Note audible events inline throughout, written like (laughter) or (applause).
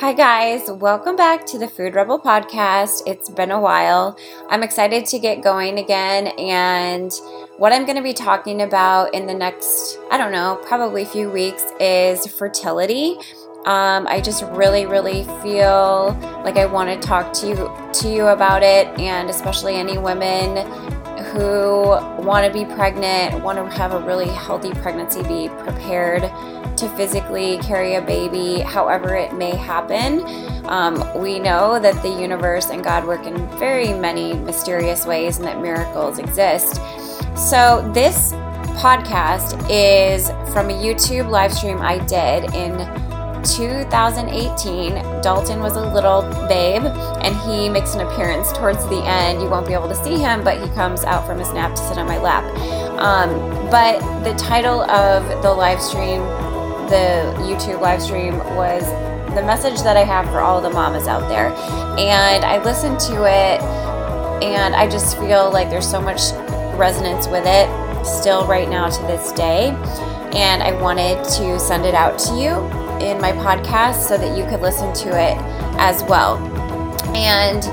Hi, guys. Welcome back to the Food Rebel podcast. It's been a while. I'm excited to get going again. And what I'm going to be talking about in the next, I don't know, probably a few weeks is fertility. Um, I just really, really feel like I want to talk to you to you about it, and especially any women who want to be pregnant, want to have a really healthy pregnancy, be prepared to physically carry a baby, however it may happen. Um, we know that the universe and God work in very many mysterious ways and that miracles exist. So, this podcast is from a YouTube live stream I did in 2018. Dalton was a little babe and he makes an appearance towards the end. You won't be able to see him, but he comes out from his nap to sit on my lap. Um, but the title of the live stream the YouTube live stream was the message that I have for all the mamas out there. And I listened to it and I just feel like there's so much resonance with it still right now to this day. And I wanted to send it out to you in my podcast so that you could listen to it as well. And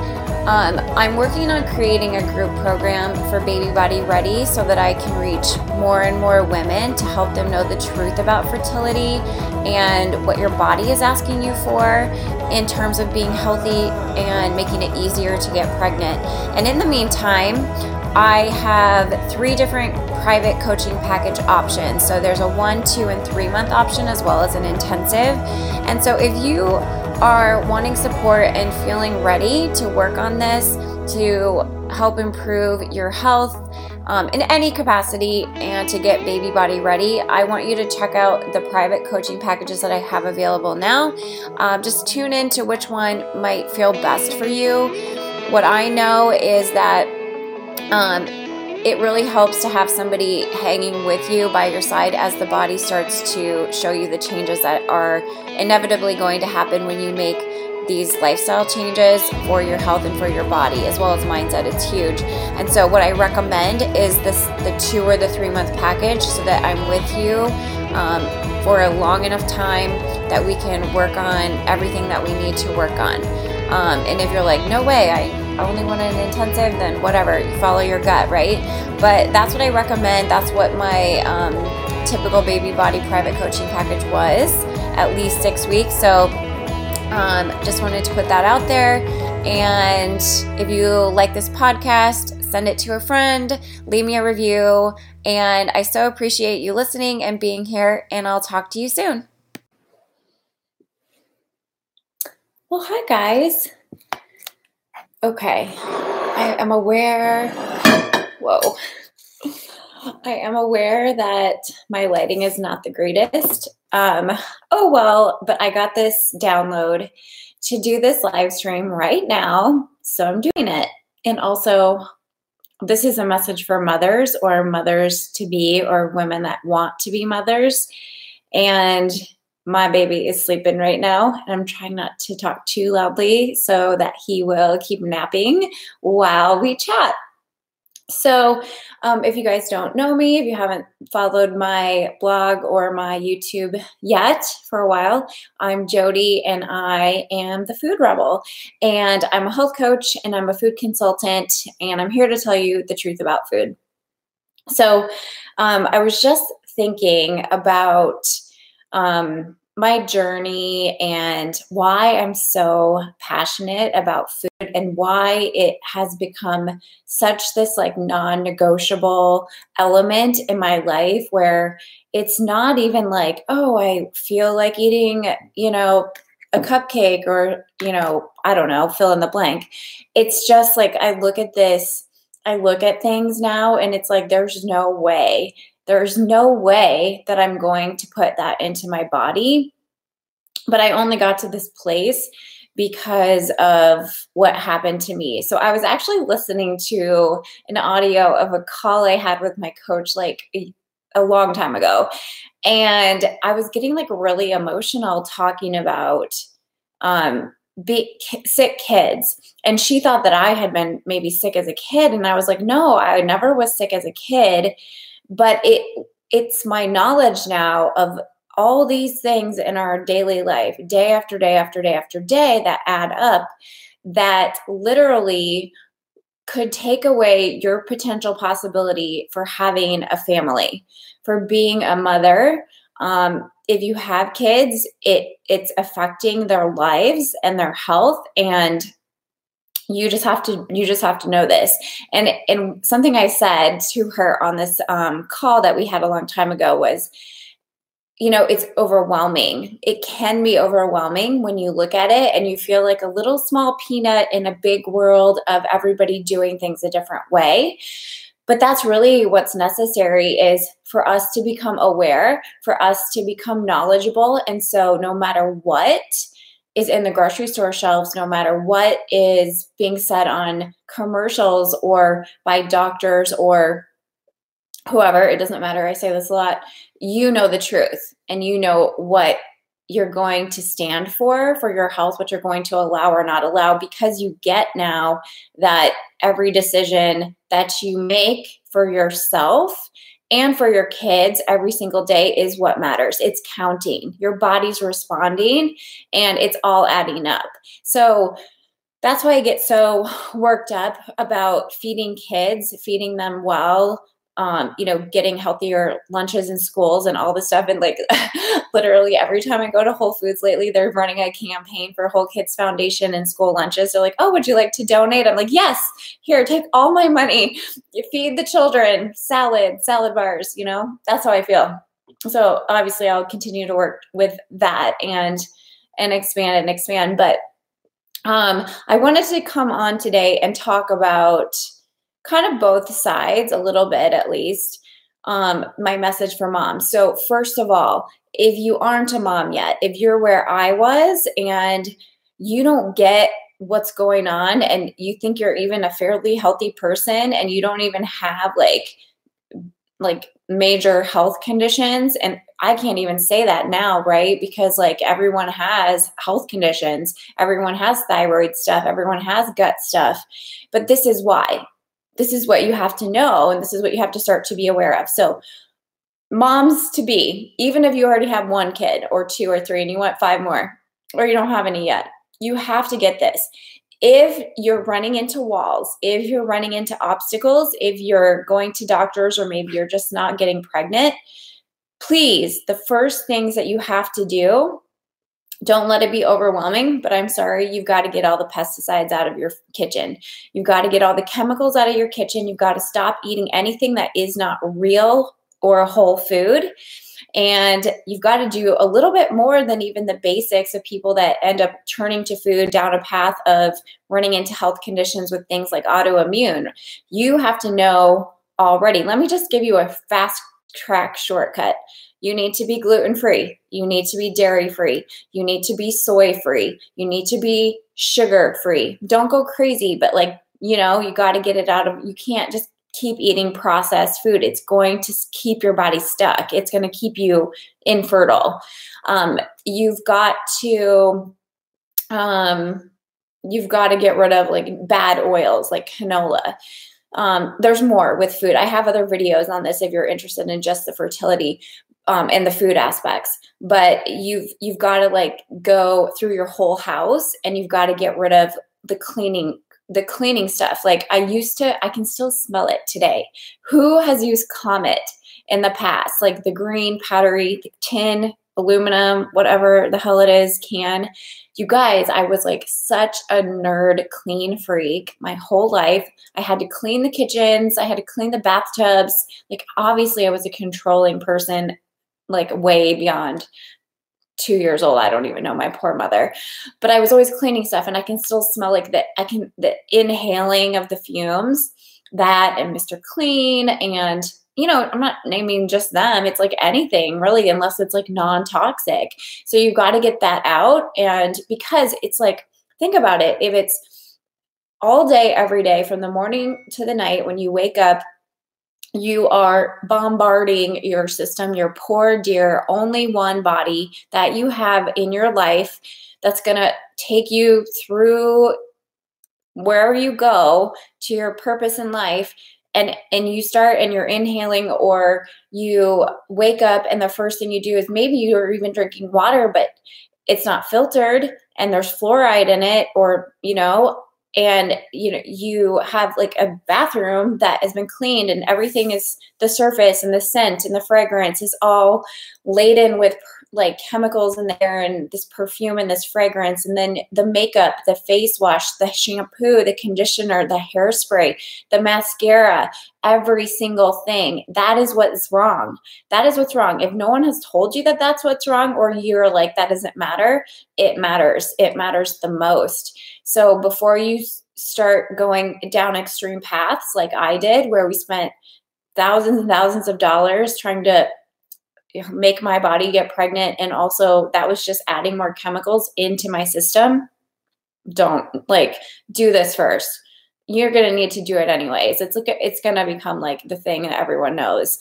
um, I'm working on creating a group program for Baby Body Ready so that I can reach more and more women to help them know the truth about fertility and what your body is asking you for in terms of being healthy and making it easier to get pregnant. And in the meantime, I have three different private coaching package options. So there's a one, two, and three month option as well as an intensive. And so if you are wanting support and feeling ready to work on this to help improve your health um, in any capacity and to get baby body ready, I want you to check out the private coaching packages that I have available now. Um, just tune in to which one might feel best for you. What I know is that um, it really helps to have somebody hanging with you by your side as the body starts to show you the changes that are inevitably going to happen when you make these lifestyle changes for your health and for your body as well as mindset. It's huge. And so what i recommend is this the two or the three month package so that i'm with you um, for a long enough time that we can work on everything that we need to work on. Um, and if you're like no way i only want an intensive, then whatever, you follow your gut, right? But that's what I recommend. That's what my um, typical baby body private coaching package was, at least six weeks. So um, just wanted to put that out there. And if you like this podcast, send it to a friend, leave me a review. And I so appreciate you listening and being here. And I'll talk to you soon. Well, hi, guys. Okay, I am aware. Whoa. I am aware that my lighting is not the greatest. Um, oh well, but I got this download to do this live stream right now, so I'm doing it. And also, this is a message for mothers or mothers to be or women that want to be mothers. And my baby is sleeping right now and i'm trying not to talk too loudly so that he will keep napping while we chat. So um, if you guys don't know me if you haven't followed my blog or my youtube yet for a while i'm jody and i am the food rebel. And i'm a health coach and i'm a food consultant and i'm here to tell you the truth about food. So um, i was just thinking about um, my journey and why I'm so passionate about food and why it has become such this like non-negotiable element in my life where it's not even like, oh, I feel like eating, you know, a cupcake or, you know, I don't know, fill in the blank. It's just like I look at this, I look at things now and it's like there's no way there's no way that I'm going to put that into my body. But I only got to this place because of what happened to me. So I was actually listening to an audio of a call I had with my coach like a, a long time ago. And I was getting like really emotional talking about um sick kids and she thought that i had been maybe sick as a kid and i was like no i never was sick as a kid but it it's my knowledge now of all these things in our daily life, day after day after day after day, that add up that literally could take away your potential possibility for having a family, for being a mother. Um, if you have kids, it it's affecting their lives and their health, and you just have to you just have to know this. And and something I said to her on this um, call that we had a long time ago was you know, it's overwhelming. It can be overwhelming when you look at it and you feel like a little small peanut in a big world of everybody doing things a different way. But that's really what's necessary is for us to become aware, for us to become knowledgeable. And so, no matter what is in the grocery store shelves, no matter what is being said on commercials or by doctors or whoever, it doesn't matter. I say this a lot you know the truth and you know what you're going to stand for for your health, what you're going to allow or not allow, because you get now that every decision that you make for yourself and for your kids every single day is what matters. It's counting. Your body's responding and it's all adding up. So that's why I get so worked up about feeding kids, feeding them well, um, you know, getting healthier lunches in schools and all this stuff. And like (laughs) literally every time I go to Whole Foods lately, they're running a campaign for Whole Kids Foundation and school lunches. They're like, oh, would you like to donate? I'm like, yes, here, take all my money. You (laughs) feed the children, salad, salad bars, you know, that's how I feel. So obviously I'll continue to work with that and and expand and expand. But um, I wanted to come on today and talk about kind of both sides a little bit at least um, my message for moms so first of all if you aren't a mom yet if you're where i was and you don't get what's going on and you think you're even a fairly healthy person and you don't even have like like major health conditions and I can't even say that now, right? Because like everyone has health conditions, everyone has thyroid stuff, everyone has gut stuff. But this is why this is what you have to know and this is what you have to start to be aware of. So, moms to be, even if you already have one kid or two or three and you want five more, or you don't have any yet, you have to get this. If you're running into walls, if you're running into obstacles, if you're going to doctors or maybe you're just not getting pregnant, please, the first things that you have to do don't let it be overwhelming, but I'm sorry, you've got to get all the pesticides out of your kitchen. You've got to get all the chemicals out of your kitchen. You've got to stop eating anything that is not real or a whole food. And you've got to do a little bit more than even the basics of people that end up turning to food down a path of running into health conditions with things like autoimmune. You have to know already. Let me just give you a fast track shortcut. You need to be gluten free. You need to be dairy free. You need to be soy free. You need to be sugar free. Don't go crazy, but like, you know, you got to get it out of, you can't just keep eating processed food. It's going to keep your body stuck. It's going to keep you infertile. Um, you've got to, um, you've got to get rid of like bad oils like canola. Um, there's more with food. I have other videos on this if you're interested in just the fertility um, and the food aspects but you've you've got to like go through your whole house and you've got to get rid of the cleaning the cleaning stuff. Like i used to i can still smell it today. Who has used comet in the past? Like the green powdery tin aluminum whatever the hell it is can. You guys i was like such a nerd clean freak my whole life. I had to clean the kitchens. I had to clean the bathtubs. Like obviously i was a controlling person like way beyond two years old. I don't even know my poor mother, but I was always cleaning stuff, and I can still smell like the I can the inhaling of the fumes that and Mr. Clean and you know I'm not naming just them. It's like anything really, unless it's like non toxic. So you've got to get that out, and because it's like think about it if it's all day every day from the morning to the night when you wake up you are bombarding your system, your poor, dear, only one body that you have in your life that's going to take you through wherever you go to your purpose in life. and and you start and you're inhaling or you wake up and the first thing you do is maybe you're even drinking water but it's not filtered and there's fluoride in it or you know and you know you have like a bathroom that has been cleaned and everything is the surface and the scent and the fragrance is all laden with like chemicals in there and this perfume and this fragrance. And then the makeup the face wash the shampoo the conditioner the hairspray the mascara every single thing. That is what's wrong. That is what's wrong. If no one has told you that that's what's wrong or you're like that doesn't matter it matters. It matters the most. So before you start going down extreme paths like I did, where we spent thousands and thousands of dollars trying to make my body get pregnant, and also that was just adding more chemicals into my system. Don't like do this first. You're gonna need to do it anyways. It's like it's gonna become like the thing that everyone knows.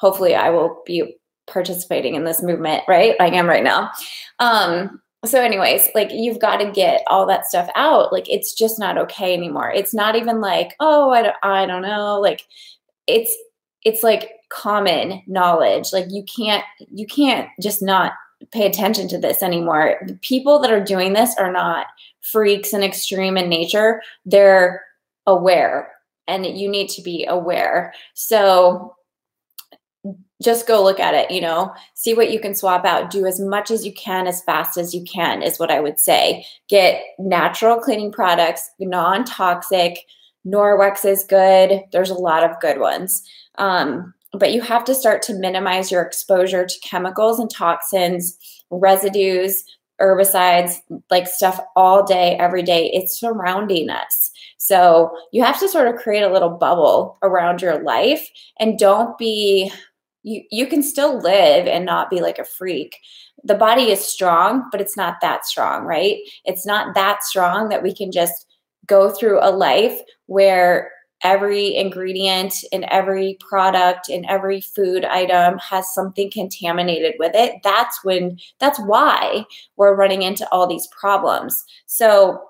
Hopefully, I will be participating in this movement, right? I am right now. Um, so anyways like you've got to get all that stuff out like it's just not okay anymore it's not even like oh i don't, I don't know like it's it's like common knowledge like you can't you can't just not pay attention to this anymore the people that are doing this are not freaks and extreme in nature they're aware and you need to be aware so just go look at it, you know, see what you can swap out. Do as much as you can as fast as you can, is what I would say. Get natural cleaning products, non toxic. Norwex is good. There's a lot of good ones. Um, but you have to start to minimize your exposure to chemicals and toxins, residues, herbicides, like stuff all day, every day. It's surrounding us. So you have to sort of create a little bubble around your life and don't be you you can still live and not be like a freak the body is strong but it's not that strong right it's not that strong that we can just go through a life where every ingredient in every product in every food item has something contaminated with it that's when that's why we're running into all these problems. So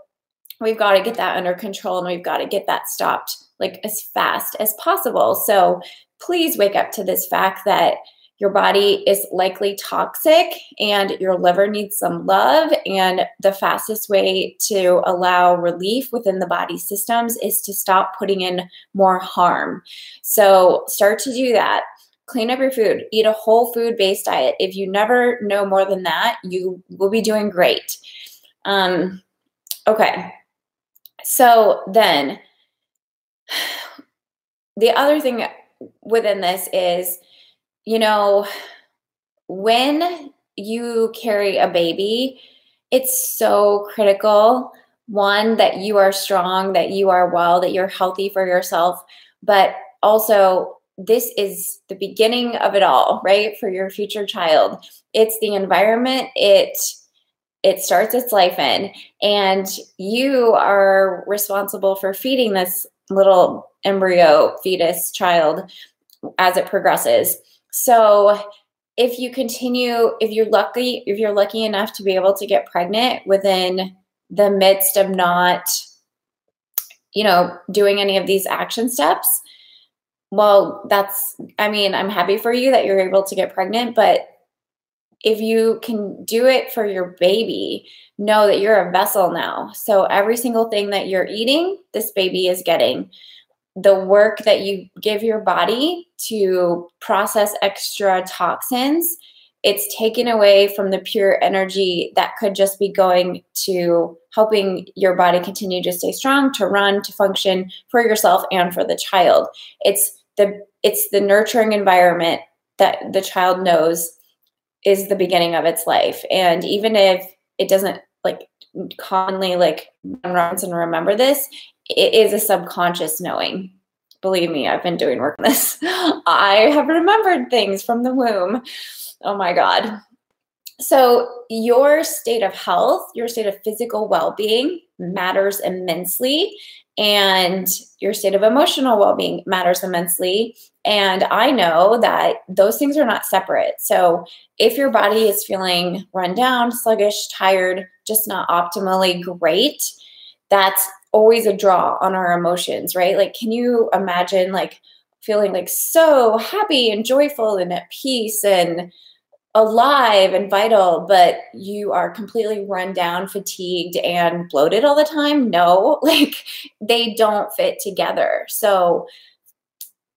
we've got to get that under control and we've got to get that stopped like as fast as possible. So please wake up to this fact that your body is likely toxic and your liver needs some love. And the fastest way to allow relief within the body systems is to stop putting in more harm. So start to do that. Clean up your food, eat a whole food based diet. If you never know more than that, you will be doing great. Um, okay. So then, (sighs) the other thing within this is, you know, when you carry a baby, it's so critical one that you are strong, that you are well, that you're healthy for yourself, but also this is the beginning of it all, right? For your future child. It's the environment it it starts its life in and you are responsible for feeding this little embryo, fetus, child as it progresses. So if you continue, if you're lucky, if you're lucky enough to be able to get pregnant within the midst of not, you know, doing any of these action steps, well, that's, I mean, I'm happy for you that you're able to get pregnant, but if you can do it for your baby, know that you're a vessel now. So every single thing that you're eating, this baby is getting. The work that you give your body to process extra toxins, it's taken away from the pure energy that could just be going to helping your body continue to stay strong, to run, to function for yourself and for the child. It's the it's the nurturing environment that the child knows is the beginning of its life. And even if it doesn't like commonly like and remember this, it is a subconscious knowing. Believe me, I've been doing work on this. (laughs) I have remembered things from the womb. Oh my God. So, your state of health, your state of physical well being matters immensely and your state of emotional well being matters immensely. And I know that those things are not separate. So if your body is feeling run down, sluggish, tired, just not optimally great, that's always a draw on our emotions, right? Like, can you imagine like feeling like so happy and joyful and at peace and alive and vital, but you are completely run down, fatigued, and bloated all the time? No, (laughs) like they don't fit together. So,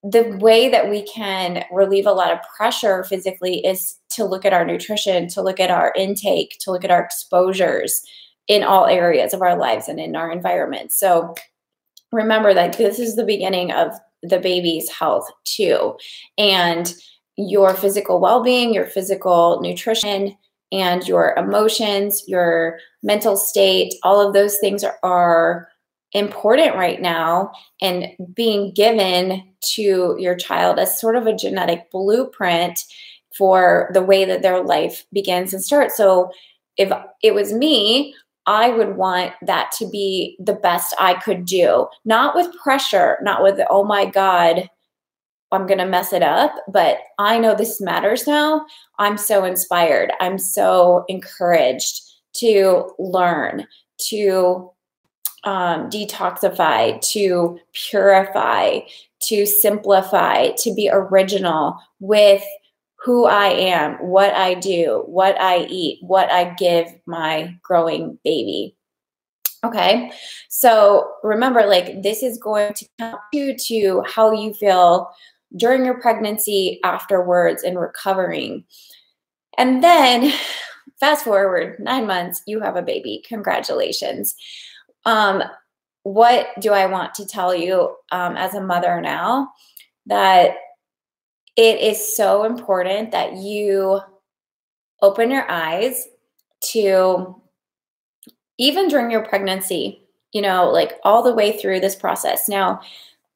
the way that we can relieve a lot of pressure physically is to look at our nutrition, to look at our intake, to look at our exposures in all areas of our lives and in our environment. So remember that this is the beginning of the baby's health too. And your physical well being, your physical nutrition, and your emotions, your mental state, all of those things are, are important right now and being given to your child as sort of a genetic blueprint for the way that their life begins and starts. So if it was me, I would want that to be the best I could do, not with pressure, not with, oh my God, I'm going to mess it up, but I know this matters now. I'm so inspired. I'm so encouraged to learn, to um, detoxify, to purify, to simplify, to be original with who I am, what I do, what I eat, what I give my growing baby. Okay. So remember, like, this is going to count you to how you feel during your pregnancy, afterwards, and recovering. And then fast forward nine months, you have a baby. Congratulations. Um, what do I want to tell you um, as a mother now? That it is so important that you open your eyes to even during your pregnancy, you know, like all the way through this process. Now,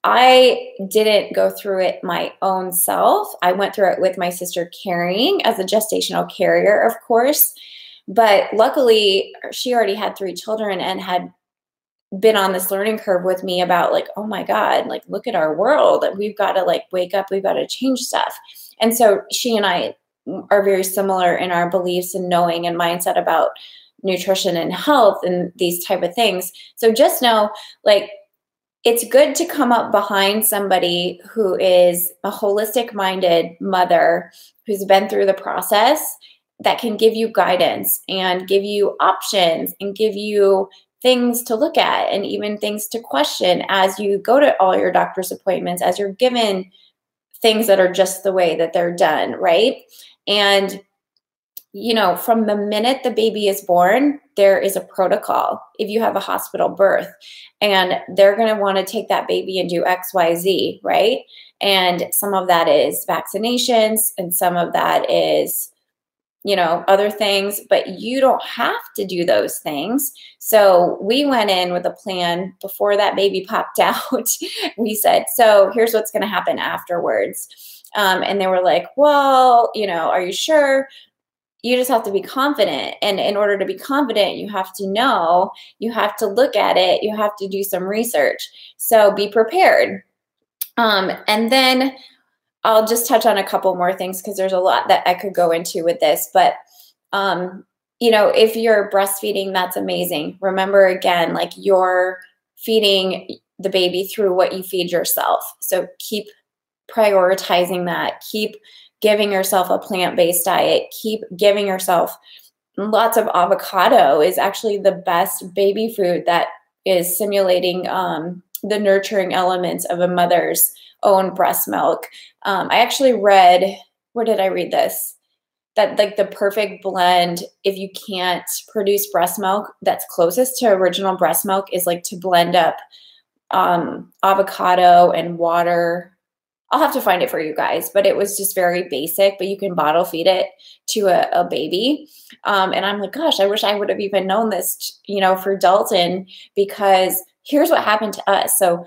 I didn't go through it my own self. I went through it with my sister carrying as a gestational carrier, of course. But luckily, she already had three children and had been on this learning curve with me about like oh my god like look at our world. We've got to like wake up we've got to change stuff. And so she and i are very similar in our beliefs and knowing and mindset about nutrition and health and these type of things. So just know like it's good to come up behind somebody who is a holistic minded mother who's been through the process that can give you guidance and give you options and give you things to look at and even things to question as you go to all your doctor's appointments, as you're given things that are just the way that they're done, right? And you know, from the minute the baby is born, there is a protocol if you have a hospital birth, and they're going to want to take that baby and do XYZ, right? And some of that is vaccinations, and some of that is you know, other things, but you don't have to do those things. So we went in with a plan before that baby (laughs) popped out. we said, so here's what's going to happen afterwards. Um, and they were like, well, you know, are you sure? You just have to be confident. And in order to be confident, you have to know, you have to look at it, you have to do some research. So be prepared. Um, and then I'll just touch on a couple more things because there's a lot that I could go into with this. But, um, you know, if you're breastfeeding, that's amazing. Remember again, like you're feeding the baby through what you feed yourself. So keep prioritizing that. Keep giving yourself a plant based diet. Keep giving yourself lots of avocado, is actually the best baby food that is simulating um, the nurturing elements of a mother's own breast milk. Um, I actually read, where did I read this? That like the perfect blend, if you can't produce breast milk that's closest to original breast milk, is like to blend up um, avocado and water. I'll have to find it for you guys, but it was just very basic. But you can bottle feed it to a, a baby, um, and I'm like, gosh, I wish I would have even known this, you know, for Dalton because here's what happened to us. So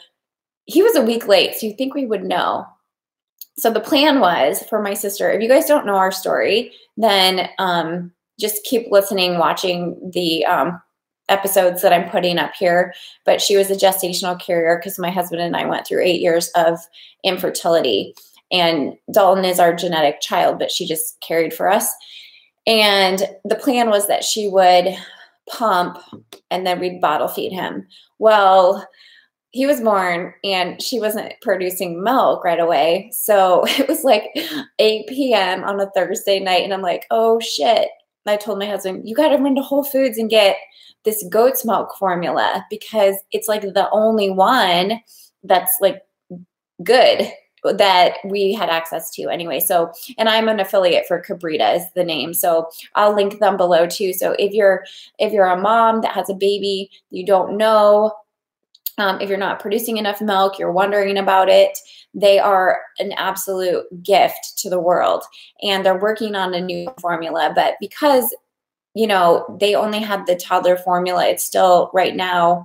he was a week late, so you think we would know. So the plan was for my sister. If you guys don't know our story, then um, just keep listening, watching the um, episodes that I'm putting up here. But she was a gestational carrier because my husband and I went through eight years of infertility. And Dalton is our genetic child, but she just carried for us. And the plan was that she would pump, and then we'd bottle feed him. Well, he was born and she wasn't producing milk right away. So (laughs) it was like 8 p.m. on a Thursday night. And I'm like, oh shit. I told my husband, you got to run to Whole Foods and get this goat's milk formula because it's like the only one that's like good that we had access to anyway. So, and I'm an affiliate for Kabrita is the name. So I'll link them below too. So if you're if you're a mom that has a baby you don't know um, if you're not producing enough milk, you're wondering about it, they are an absolute gift to the world. And they're working on a new formula. But because, you know, they only had the toddler formula, it's still right now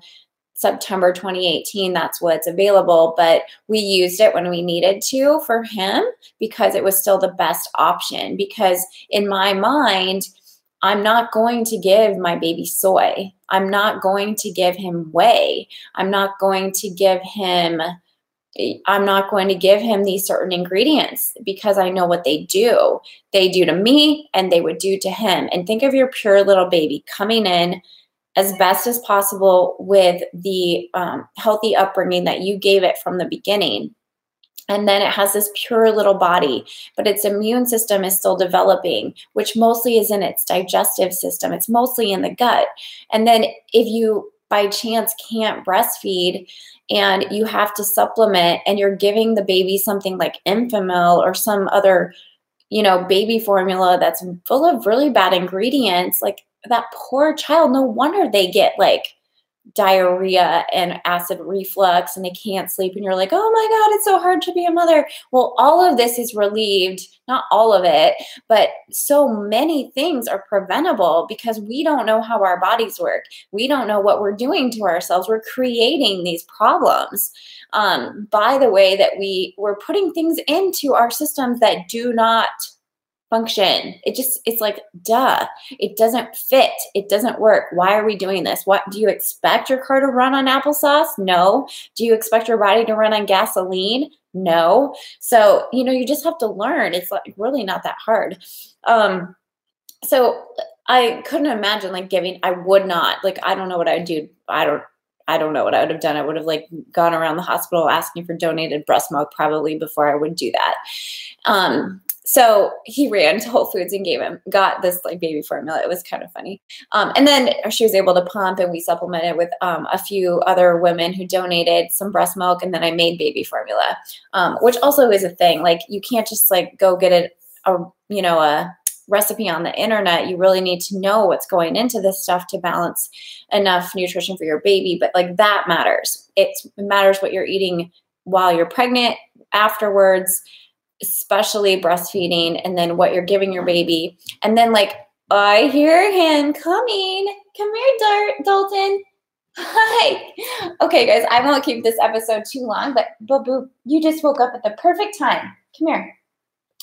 September 2018, that's what's available. But we used it when we needed to for him because it was still the best option. Because in my mind, I'm not going to give my baby soy. I'm not going to give him whey. I'm not going to give him I'm not going to give him these certain ingredients because I know what they do. They do to me and they would do to him. And think of your pure little baby coming in as best as possible with the um, healthy upbringing that you gave it from the beginning and then it has this pure little body but its immune system is still developing which mostly is in its digestive system. It's mostly in the gut. And then if you by chance can't breastfeed and you have to supplement and you're giving the baby something like Enfamil or some other you know baby formula that's full of really bad ingredients like that poor child no wonder they get like diarrhea and acid reflux and they can't sleep and you're like oh my god it's so hard to be a mother. Well all of this is relieved not all of it but so many things are preventable because we don't know how our bodies work. We don't know what we're doing to ourselves. We're creating these problems. Um, by the way that we we're putting things into our systems that do not function. It just, it's like, duh, it doesn't fit. It doesn't work. Why are we doing this? What do you expect your car to run on applesauce? No. Do you expect your body to run on gasoline? No. So, you know, you just have to learn. It's like really not that hard. Um, so I couldn't imagine like giving, I would not, like, I don't know what I would do. I don't, I don't know what I would have done. I would have like gone around the hospital asking for donated breast milk probably before I would do that. Um, so he ran to Whole Foods and gave him, got this like baby formula. It was kind of funny. Um, and then she was able to pump and we supplemented with um, a few other women who donated some breast milk. And then I made baby formula, um, which also is a thing. Like you can't just like go get it, a, you know, a recipe on the internet. You really need to know what's going into this stuff to balance enough nutrition for your baby. But like that matters. it matters what you're eating while you're pregnant, afterwards especially breastfeeding and then what you're giving your baby. And then like I hear him coming. Come here, Dart Dalton. Hi. Okay, guys, I won't keep this episode too long, but Boo Boo, you just woke up at the perfect time. Come here.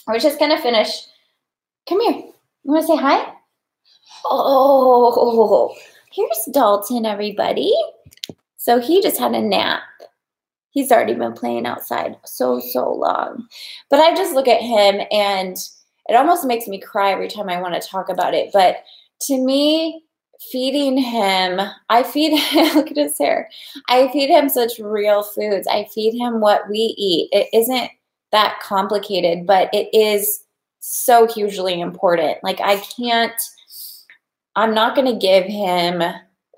We're just gonna finish. Come here. You wanna say hi? Oh, here's Dalton, everybody. So he just had a nap he's already been playing outside so so long. But i just look at him and it almost makes me cry every time i want to talk about it. But to me feeding him i feed him (laughs) look at his hair. I feed him such real foods. I feed him what we eat. It isn't that complicated but it is so hugely important. Like i can't i'm not going to give him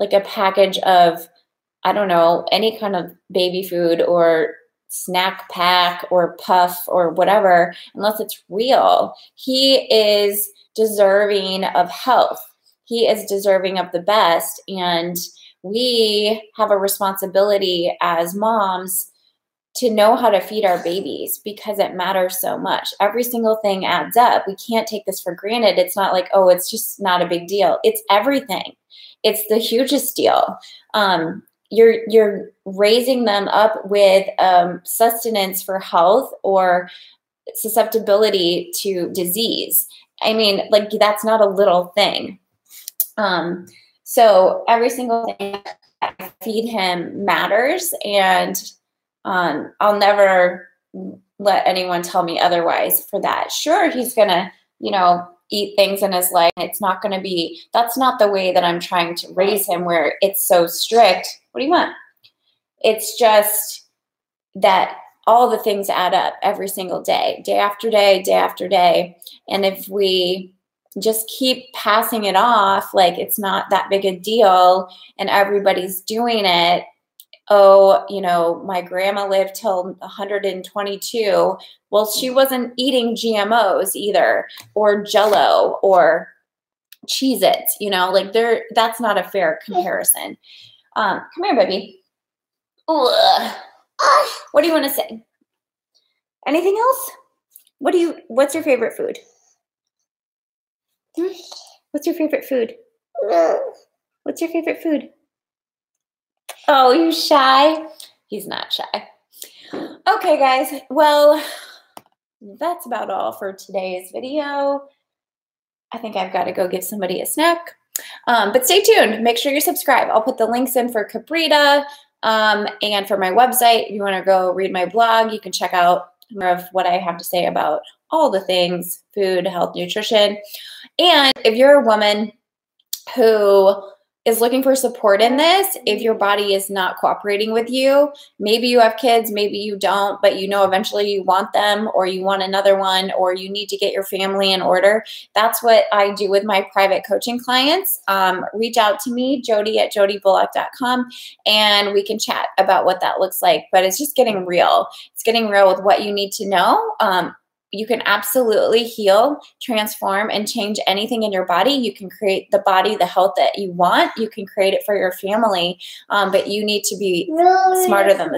like a package of I don't know, any kind of baby food or snack pack or puff or whatever, unless it's real. He is deserving of health. He is deserving of the best. And we have a responsibility as moms to know how to feed our babies because it matters so much. Every single thing adds up. We can't take this for granted. It's not like, oh, it's just not a big deal. It's everything. It's the hugest deal. Um, you're you're raising them up with um, sustenance for health or susceptibility to disease. I mean, like that's not a little thing. Um, so every single thing I feed him matters, and um, I'll never let anyone tell me otherwise for that. Sure, he's gonna, you know, eat things in his life. It's not going to be, that's not the way that I'm trying to raise him where it's so strict. What do you want? It's just that all the things add up every single day, day after day, day after day. And if we just keep passing it off like it's not that big a deal and everybody's doing it, oh, you know, my grandma lived till 122. Well, she wasn't eating GMOs either, or jello, or Cheez Its, you know, like there that's not a fair (laughs) comparison. Um, come here, baby. Ugh. What do you want to say? Anything else? What do you what's your favorite food? What's your favorite food? What's your favorite food? Oh, you shy? He's not shy. Okay, guys. Well, that's about all for today's video. I think I've got to go give somebody a snack. Um, but stay tuned. Make sure you subscribe. I'll put the links in for Kabrita um, and for my website. If you want to go read my blog, you can check out more of what I have to say about all the things food, health, nutrition. And if you're a woman who is looking for support in this if your body is not cooperating with you. Maybe you have kids, maybe you don't, but you know eventually you want them or you want another one or you need to get your family in order. That's what I do with my private coaching clients. Um, reach out to me, Jody at jodybullock.com, and we can chat about what that looks like. But it's just getting real. It's getting real with what you need to know. Um, you can absolutely heal, transform, and change anything in your body. You can create the body, the health that you want. You can create it for your family, um, but you need to be smarter than the